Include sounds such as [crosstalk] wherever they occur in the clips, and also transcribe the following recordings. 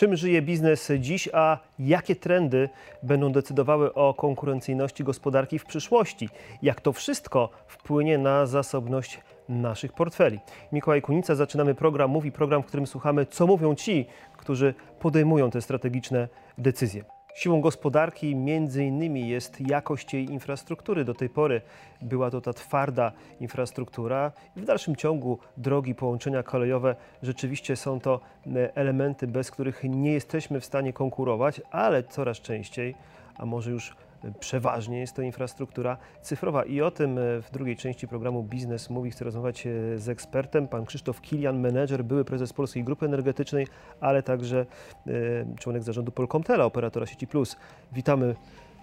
Czym żyje biznes dziś, a jakie trendy będą decydowały o konkurencyjności gospodarki w przyszłości? Jak to wszystko wpłynie na zasobność naszych portfeli? Mikołaj Kunica, zaczynamy program Mówi, program, w którym słuchamy, co mówią ci, którzy podejmują te strategiczne decyzje. Siłą gospodarki między innymi jest jakość jej infrastruktury. Do tej pory była to ta twarda infrastruktura. W dalszym ciągu drogi, połączenia kolejowe rzeczywiście są to e, elementy, bez których nie jesteśmy w stanie konkurować, ale coraz częściej, a może już przeważnie jest to infrastruktura cyfrowa. I o tym e, w drugiej części programu Biznes Mówi chcę rozmawiać e, z ekspertem, pan Krzysztof Kilian, menedżer, były prezes Polskiej Grupy Energetycznej, ale także e, członek zarządu Polkomtela, operatora sieci Plus. Witamy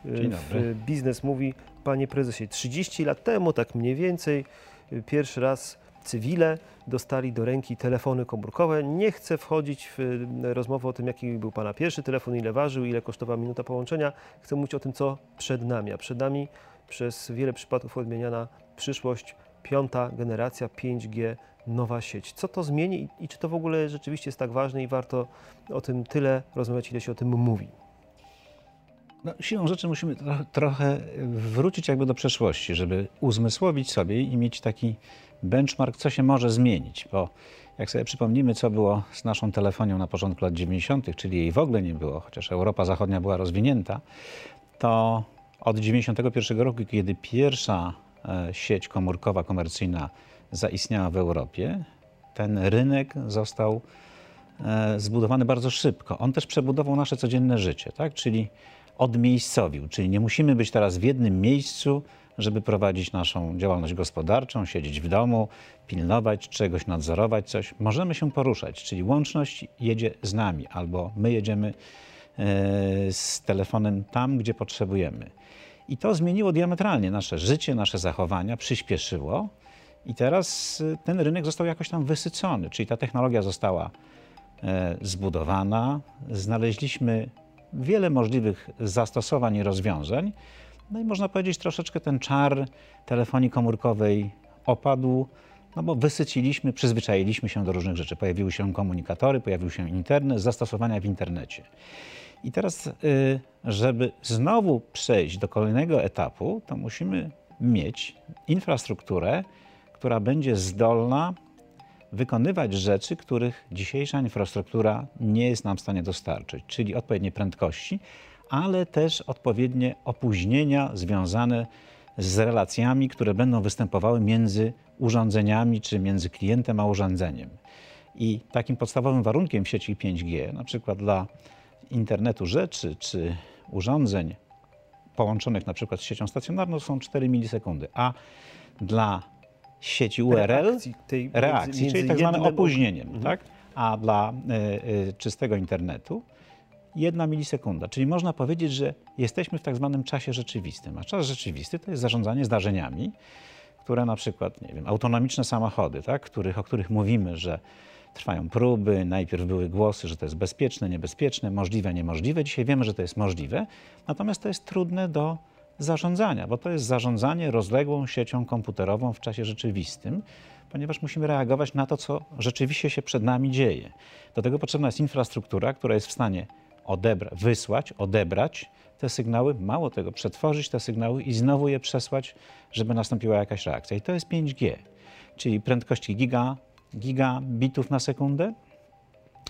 w Biznes Mówi. Panie prezesie, 30 lat temu, tak mniej więcej, pierwszy raz cywile dostali do ręki telefony komórkowe. Nie chcę wchodzić w rozmowę o tym, jaki był Pana pierwszy telefon, ile ważył, ile kosztowała minuta połączenia. Chcę mówić o tym, co przed nami. A przed nami przez wiele przypadków odmieniana przyszłość, piąta generacja 5G, nowa sieć. Co to zmieni i czy to w ogóle rzeczywiście jest tak ważne i warto o tym tyle rozmawiać, ile się o tym mówi? No, siłą rzeczy musimy trochę wrócić jakby do przeszłości, żeby uzmysłowić sobie i mieć taki benchmark, co się może zmienić, bo jak sobie przypomnimy, co było z naszą telefonią na początku lat 90., czyli jej w ogóle nie było, chociaż Europa Zachodnia była rozwinięta, to od 91 roku, kiedy pierwsza e, sieć komórkowa komercyjna zaistniała w Europie, ten rynek został e, zbudowany bardzo szybko. On też przebudował nasze codzienne życie, tak? czyli odmiejscowił, czyli nie musimy być teraz w jednym miejscu, żeby prowadzić naszą działalność gospodarczą, siedzieć w domu, pilnować czegoś, nadzorować coś. Możemy się poruszać, czyli łączność jedzie z nami albo my jedziemy e, z telefonem tam, gdzie potrzebujemy. I to zmieniło diametralnie nasze życie, nasze zachowania, przyspieszyło. I teraz e, ten rynek został jakoś tam wysycony, czyli ta technologia została e, zbudowana, znaleźliśmy wiele możliwych zastosowań i rozwiązań. No i można powiedzieć, troszeczkę ten czar telefonii komórkowej opadł, no bo wysyciliśmy, przyzwyczailiśmy się do różnych rzeczy. Pojawiły się komunikatory, pojawił się internet, zastosowania w internecie. I teraz, y, żeby znowu przejść do kolejnego etapu, to musimy mieć infrastrukturę, która będzie zdolna wykonywać rzeczy, których dzisiejsza infrastruktura nie jest nam w stanie dostarczyć, czyli odpowiednie prędkości, ale też odpowiednie opóźnienia związane z relacjami, które będą występowały między urządzeniami czy między klientem a urządzeniem. I takim podstawowym warunkiem sieci 5G, na przykład dla internetu rzeczy czy urządzeń połączonych na przykład z siecią stacjonarną są 4 milisekundy, a dla sieci URL reakcji, tej, reakcji między, czyli tak zwane opóźnieniem, mhm. tak? a dla y, y, czystego internetu jedna milisekunda. Czyli można powiedzieć, że jesteśmy w tak zwanym czasie rzeczywistym. A czas rzeczywisty to jest zarządzanie zdarzeniami, które na przykład, nie wiem, autonomiczne samochody, tak, których, o których mówimy, że trwają próby, najpierw były głosy, że to jest bezpieczne, niebezpieczne, możliwe, niemożliwe. Dzisiaj wiemy, że to jest możliwe, natomiast to jest trudne do zarządzania, bo to jest zarządzanie rozległą siecią komputerową w czasie rzeczywistym, ponieważ musimy reagować na to, co rzeczywiście się przed nami dzieje. Do tego potrzebna jest infrastruktura, która jest w stanie odebra wysłać, odebrać te sygnały, mało tego, przetworzyć te sygnały i znowu je przesłać, żeby nastąpiła jakaś reakcja. I to jest 5G, czyli prędkości giga, gigabitów na sekundę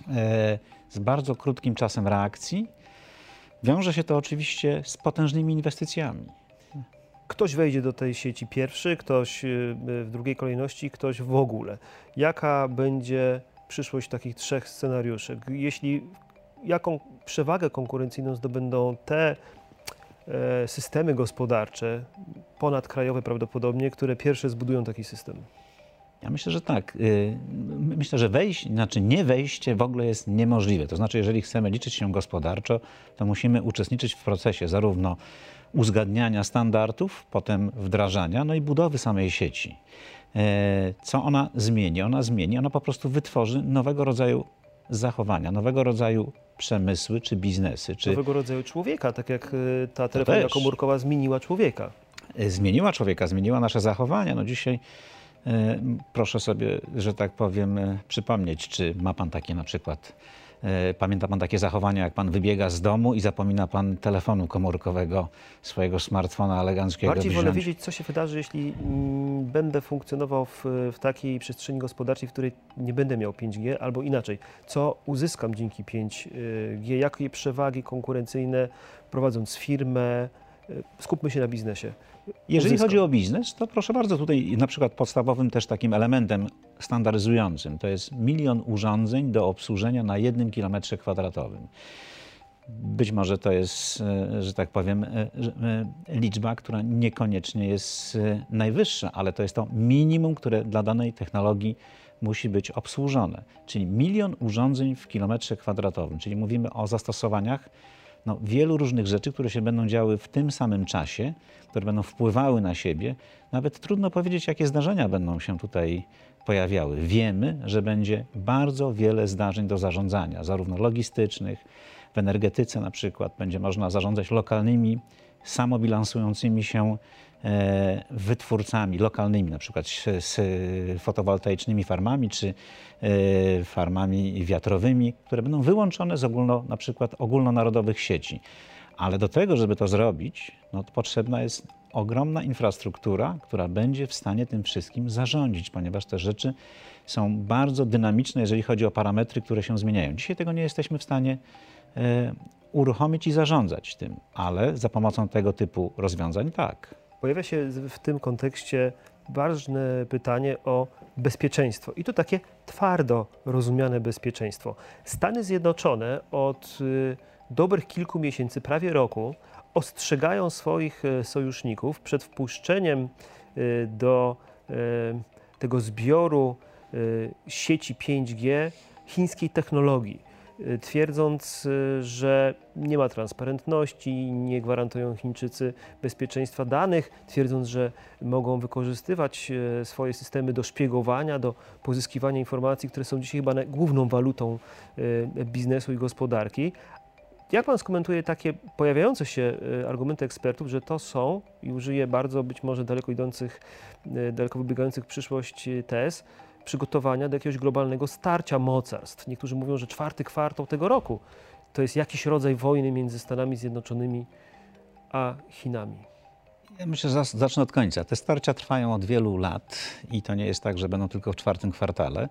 e, z bardzo krótkim czasem reakcji. Wiąże się to oczywiście z potężnymi inwestycjami. Ktoś wejdzie do tej sieci pierwszy, ktoś e, w drugiej kolejności, ktoś w ogóle. Jaka będzie przyszłość takich trzech scenariuszy? Jeśli jaką przewagę konkurencyjną zdobędą te e, systemy gospodarcze, ponadkrajowe prawdopodobnie, które pierwsze zbudują taki system? Ja myślę, że tak. Y, myślę, że wejść, znaczy nie wejście w ogóle jest niemożliwe. To znaczy, jeżeli chcemy liczyć się gospodarczo, to musimy uczestniczyć w procesie zarówno uzgadniania standardów, potem wdrażania, no i budowy samej sieci. E, co ona zmieni? Ona zmieni, ona po prostu wytworzy nowego rodzaju zachowania, nowego rodzaju przemysły czy biznesy. Czy... Nowego rodzaju człowieka, tak jak y, ta telefonia komórkowa zmieniła człowieka. Y, zmieniła człowieka, zmieniła nasze zachowania. No dzisiaj proszę sobie, że tak powiem, przypomnieć, czy ma pan takie na przykład E, Pamięta pan takie zachowania, jak pan wybiega z domu i zapomina pan telefonu komórkowego, swojego smartfona eleganckiego Bardziej wolę wiedzieć, co się wydarzy, jeśli mm, będę funkcjonował w, w takiej przestrzeni gospodarczej, w której nie będę miał 5G, albo inaczej, co uzyskam dzięki 5G, jakie przewagi konkurencyjne prowadząc firmę. Skupmy się na biznesie. Jeżeli chodzi o biznes, to proszę bardzo, tutaj na przykład podstawowym też takim elementem standaryzującym to jest milion urządzeń do obsłużenia na jednym kilometrze kwadratowym. Być może to jest, e, że tak powiem, e, e, liczba, która niekoniecznie jest najwyższa, ale to jest to minimum, które dla danej technologii musi być obsłużone. Czyli milion urządzeń w kilometrze kwadratowym, czyli mówimy o zastosowaniach no, wielu różnych rzeczy, które się będą działy w tym samym czasie, które będą wpływały na siebie. Nawet trudno powiedzieć, jakie zdarzenia będą się tutaj pojawiały. Wiemy, że będzie bardzo wiele zdarzeń do zarządzania, zarówno logistycznych, w energetyce na przykład będzie można zarządzać lokalnymi, samobilansującymi się e, wytwórcami lokalnymi, na przykład z, fotowoltaicznymi farmami czy e, farmami wiatrowymi, które będą wyłączone z ogólno, na przykład ogólnonarodowych sieci. Ale do tego, żeby to zrobić, no to potrzebna jest ogromna infrastruktura, która będzie w stanie tym wszystkim zarządzić, ponieważ te rzeczy są bardzo dynamiczne, jeżeli chodzi o parametry, które się zmieniają. Dzisiaj tego nie jesteśmy w stanie e, uruchomić i zarządzać tym, ale za pomocą tego typu rozwiązań tak. Pojawia się w tym kontekście ważne pytanie o bezpieczeństwo. I to takie twardo rozumiane bezpieczeństwo. Stany Zjednoczone od y, dobrych kilku miesięcy, prawie roku, ostrzegają swoich e, sojuszników przed wpuszczeniem y, do tego zbioru y, sieci 5G chińskiej technologii y, twierdząc, że nie ma transparentności, nie gwarantują Chińczycy bezpieczeństwa danych, twierdząc, że mogą wykorzystywać e, swoje systemy do szpiegowania, do pozyskiwania informacji, które są dzisiaj chyba główną walutą e, biznesu i gospodarki. Jak pan skomentuje takie pojawiające się e, argumenty ekspertów, że to są, i użyję bardzo być może daleko idących, daleko wybiegających przyszłość tez, przygotowania do jakiegoś globalnego starcia mocarstw. Niektórzy mówią, że czwarty kwartał tego roku to jest jakiś rodzaj wojny między Stanami Zjednoczonymi a Chinami. Ja myślę, że zacznę od końca. Te starcia trwają od wielu lat i to nie jest tak, że będą tylko w czwartym kwartale.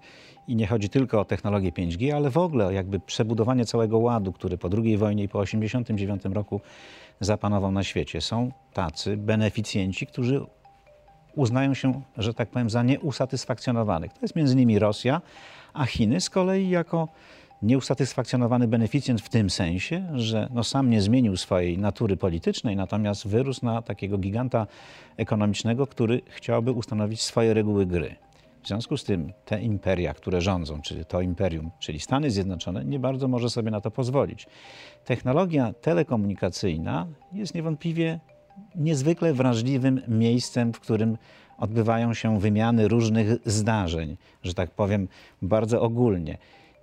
I nie chodzi tylko o technologię 5G, ale w ogóle o jakby przebudowanie całego ładu, który po II wojnie i po 1989 roku zapanował na świecie. Są tacy beneficjenci, którzy uznają się, że tak powiem, za nieusatysfakcjonowanych. To jest między innymi Rosja, a Chiny z kolei jako nieusatysfakcjonowany beneficjent w tym sensie, że no sam nie zmienił swojej natury politycznej, natomiast wyrósł na takiego giganta ekonomicznego, który chciałby ustanowić swoje reguły gry. W związku z tym te imperia, które rządzą, czyli to imperium, czyli Stany Zjednoczone, nie bardzo może sobie na to pozwolić. Technologia telekomunikacyjna jest niewątpliwie niezwykle wrażliwym miejscem, w którym odbywają się wymiany różnych zdarzeń, że tak powiem bardzo ogólnie.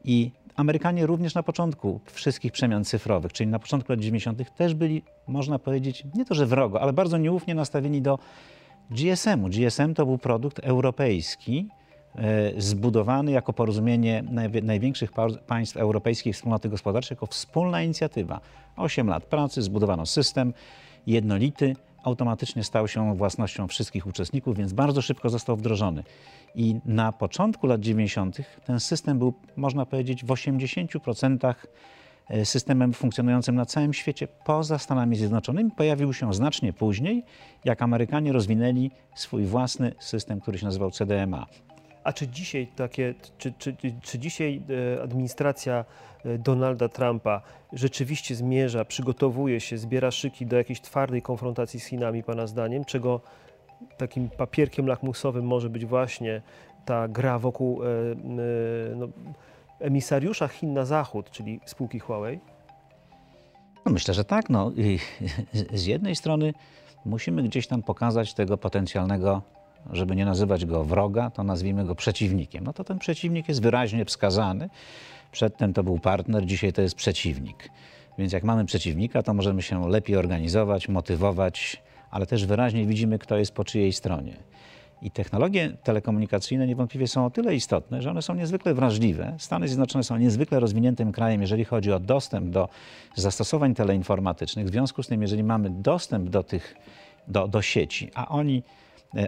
I Amerykanie również na początku wszystkich przemian cyfrowych, czyli na początku lat 90., też byli, można powiedzieć, nie to że wrogo, ale bardzo nieufnie nastawieni do GSM-u. GSM to był produkt europejski, e, zbudowany jako porozumienie największych pa- państw europejskiej wspólnoty gospodarczej, jako wspólna inicjatywa. 8 lat pracy, zbudowano system jednolity, automatycznie stał się własnością wszystkich uczestników, więc bardzo szybko został wdrożony. I na początku lat 90. ten system był, można powiedzieć, w 80% e, systemem funkcjonującym na całym świecie poza Stanami Zjednoczonymi. Pojawił się znacznie później, jak Amerykanie rozwinęli swój własny system, który się nazywał CDMA. A czy dzisiaj takie, czy, czy, czy- dzisiaj e, administracja e, Donalda Trumpa rzeczywiście zmierza, przygotowuje się, zbiera szyki do jakiejś twardej konfrontacji z Chinami, Pana zdaniem, czego takim papierkiem lakmusowym może być właśnie ta gra wokół e, no, emisariusza Chin na zachód, czyli spółki Huawei? No myślę, że tak. No. [laughs] Z jednej strony musimy gdzieś tam pokazać tego potencjalnego, żeby nie nazywać go wroga, to nazwijmy go przeciwnikiem. No to ten przeciwnik jest wyraźnie wskazany. Przedtem to był partner, dzisiaj to jest przeciwnik. Więc jak mamy przeciwnika, to możemy się lepiej organizować, motywować, ale też wyraźnie widzimy, kto jest po czyjej stronie. I technologie telekomunikacyjne niewątpliwie są o tyle istotne, że one są niezwykle wrażliwe. Stany Zjednoczone są niezwykle rozwiniętym krajem, jeżeli chodzi o dostęp do zastosowań teleinformatycznych. W związku z tym, jeżeli mamy dostęp do tych, do, do sieci, a oni,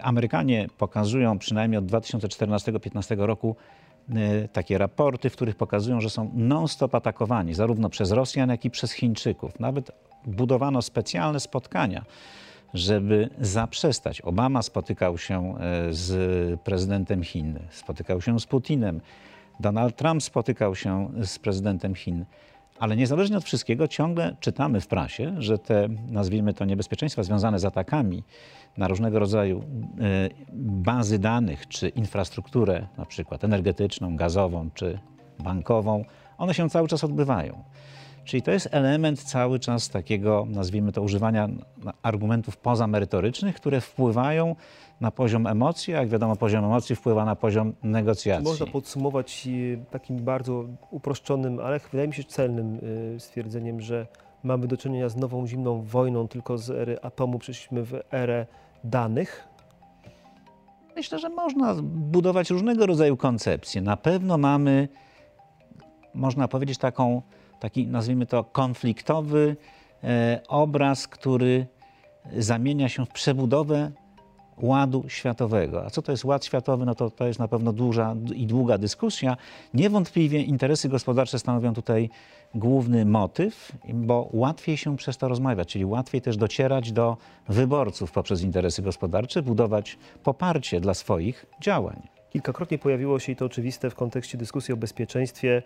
Amerykanie pokazują przynajmniej od 2014-2015 roku e, takie raporty, w których pokazują, że są non-stop atakowani, zarówno przez Rosjan, jak i przez Chińczyków. Nawet budowano specjalne spotkania żeby zaprzestać. Obama spotykał się e, z prezydentem Chin, spotykał się z Putinem, Donald Trump spotykał się z prezydentem Chin. Ale niezależnie od wszystkiego, ciągle czytamy w prasie, że te, nazwijmy to, niebezpieczeństwa związane z atakami na różnego rodzaju e, bazy danych, czy infrastrukturę, na przykład energetyczną, gazową, czy bankową, one się cały czas odbywają. Czyli to jest element cały czas takiego, nazwijmy to, używania argumentów pozamerytorycznych, które wpływają na poziom emocji, a jak wiadomo, poziom emocji wpływa na poziom negocjacji. Można podsumować e, takim bardzo uproszczonym, ale wydaje mi się celnym e, stwierdzeniem, że mamy do czynienia z nową zimną wojną, tylko z ery atomu przeszliśmy w erę danych. Myślę, że można budować różnego rodzaju koncepcje. Na pewno mamy, można powiedzieć, taką taki, nazwijmy to, konfliktowy e, obraz, który zamienia się w przebudowę ładu światowego. A co to jest ład światowy? No to, to jest na pewno duża i długa dyskusja. Niewątpliwie interesy gospodarcze stanowią tutaj główny motyw, bo łatwiej się przez to rozmawiać, czyli łatwiej też docierać do wyborców poprzez interesy gospodarcze, budować poparcie dla swoich działań. Kilkakrotnie pojawiło się i to oczywiste w kontekście dyskusji o bezpieczeństwie,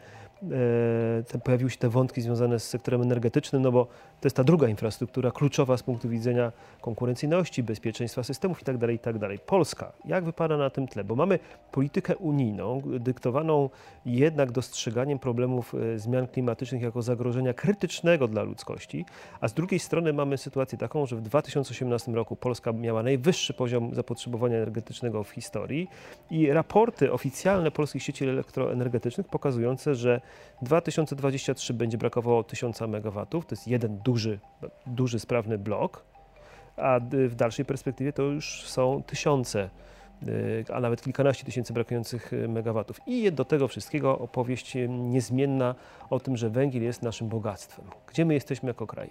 e, pojawiły się te wątki związane z sektorem energetycznym, no bo to jest ta druga infrastruktura kluczowa z punktu widzenia konkurencyjności, bezpieczeństwa systemów itd. Tak itd. Tak Polska, jak wypada na tym tle? Bo mamy politykę unijną, dyktowaną jednak dostrzeganiem problemów e, zmian klimatycznych jako zagrożenia krytycznego dla ludzkości, a z drugiej strony mamy sytuację taką, że w 2018 roku Polska miała najwyższy poziom zapotrzebowania energetycznego w historii i raporty oficjalne polskich sieci elektroenergetycznych pokazujące, że 2023 będzie brakowało 1000 MW, to jest jeden duży, duży sprawny blok, a w dalszej perspektywie to już są tysiące y, a nawet kilkanaście tysięcy brakujących y, megawatów. I do tego wszystkiego opowieść y, niezmienna o tym, że węgiel jest naszym bogactwem. Gdzie my jesteśmy jako kraj?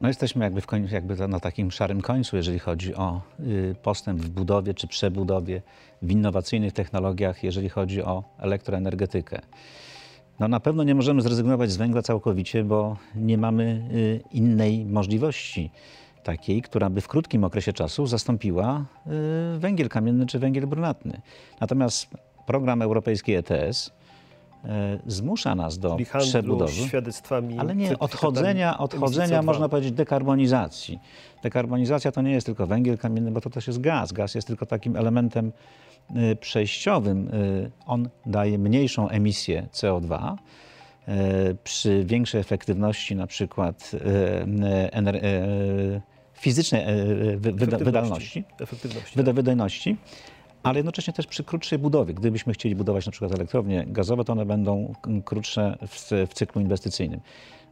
No jesteśmy jakby, w końcu, jakby na takim szarym końcu, jeżeli chodzi o postęp w budowie czy przebudowie, w innowacyjnych technologiach, jeżeli chodzi o elektroenergetykę. No na pewno nie możemy zrezygnować z węgla całkowicie, bo nie mamy y, innej możliwości takiej, która by w krótkim okresie czasu zastąpiła y, węgiel kamienny czy węgiel brunatny. Natomiast program europejski ETS E, zmusza nas do Czyli przebudowy. świadectwami. Ale nie, odchodzenia, odchodzenia można powiedzieć dekarbonizacji. Dekarbonizacja to nie jest tylko węgiel kamienny, bo to też jest gaz. Gaz jest tylko takim elementem przejściowym. E, on daje mniejszą emisję CO2 przy większej efektywności na przykład fizycznej efektywności, wydajności ale jednocześnie też przy krótszej budowie. Gdybyśmy chcieli budować na przykład elektrownie gazowe, to one będą krótsze w, w cyklu inwestycyjnym.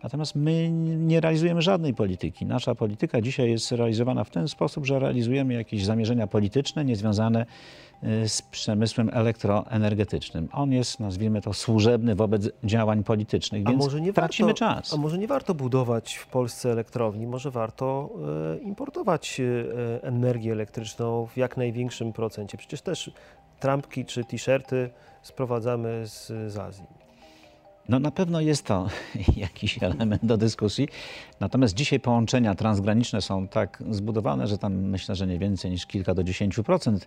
Natomiast my nie realizujemy żadnej polityki. Nasza polityka dzisiaj jest realizowana w ten sposób, że realizujemy jakieś zamierzenia polityczne niezwiązane y, z przemysłem elektroenergetycznym. On jest, nazwijmy to, służebny wobec działań politycznych, więc tracimy warto, czas. A może nie warto budować w Polsce elektrowni, może warto e, importować e, energię elektryczną w jak największym procencie. Przecież też trampki czy t-shirty sprowadzamy z, z Azji. No na pewno jest to [laughs] jakiś element do dyskusji. Natomiast dzisiaj połączenia transgraniczne są tak zbudowane, że tam myślę, że nie więcej niż kilka do 10%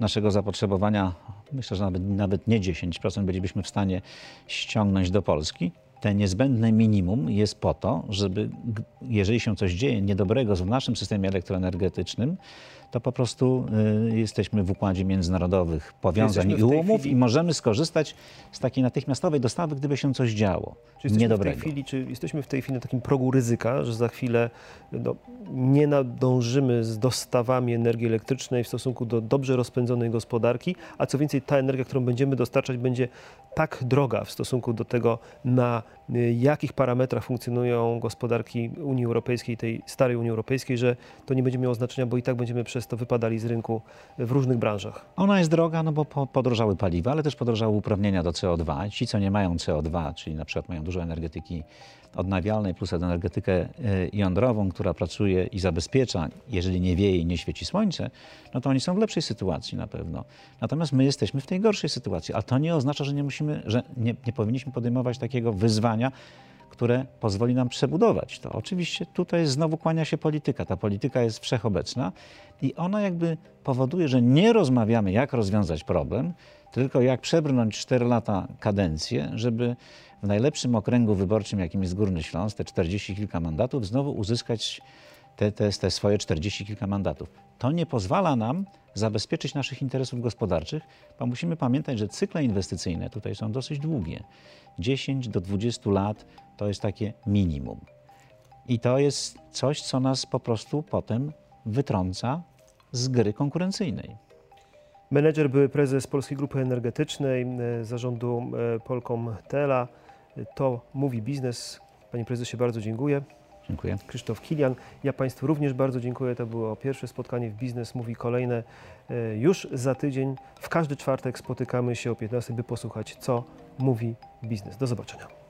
naszego zapotrzebowania, myślę, że nawet, nawet nie 10% bylibyśmy w stanie ściągnąć do Polski. Te niezbędne minimum jest po to, żeby jeżeli się coś dzieje niedobrego w naszym systemie elektroenergetycznym, to po prostu y, jesteśmy w układzie międzynarodowych powiązań i umów chwili... i możemy skorzystać z takiej natychmiastowej dostawy, gdyby się coś działo czy niedobrego. W tej chwili, czy jesteśmy w tej chwili na takim progu ryzyka, że za chwilę no, nie nadążymy z dostawami energii elektrycznej w stosunku do dobrze rozpędzonej gospodarki, a co więcej ta energia, którą będziemy dostarczać będzie tak droga w stosunku do tego, na jakich parametrach funkcjonują gospodarki Unii Europejskiej, tej starej Unii Europejskiej, że to nie będzie miało znaczenia, bo i tak będziemy przez to wypadali z rynku w różnych branżach. Ona jest droga, no bo po- podrożały paliwa, ale też podrożały uprawnienia do CO2. Ci, co nie mają CO2, czyli na przykład mają dużo energetyki odnawialnej plus energetykę e, jądrową, która pracuje i zabezpiecza, jeżeli nie wieje i nie świeci słońce, no to oni są w lepszej sytuacji na pewno. Natomiast my jesteśmy w tej gorszej sytuacji, ale to nie oznacza, że nie musimy, że nie, nie powinniśmy podejmować takiego wyzwania, które pozwoli nam przebudować to. Oczywiście tutaj znowu kłania się polityka. Ta polityka jest wszechobecna i ona jakby powoduje, że nie rozmawiamy, jak rozwiązać problem, tylko jak przebrnąć 4 lata kadencję, żeby w najlepszym okręgu wyborczym, jakim jest Górny Śląsk, te 40 kilka mandatów, znowu uzyskać te, te, te swoje 40 kilka mandatów. To nie pozwala nam zabezpieczyć naszych interesów gospodarczych, bo musimy pamiętać, że cykle inwestycyjne tutaj są dosyć długie. 10 do 20 lat to jest takie minimum. I to jest coś, co nas po prostu potem wytrąca z gry konkurencyjnej. Menedżer, były prezes Polskiej Grupy Energetycznej, e, zarządu e, Polkom Tela. E, To mówi biznes. Panie prezesie, bardzo dziękuję. Dziękuję. Krzysztof Kilian. Ja Państwu również bardzo dziękuję. To było pierwsze spotkanie w Biznes Mówi. Kolejne e, już za tydzień. W każdy czwartek spotykamy się o 15, by posłuchać, co mówi biznes. Do zobaczenia.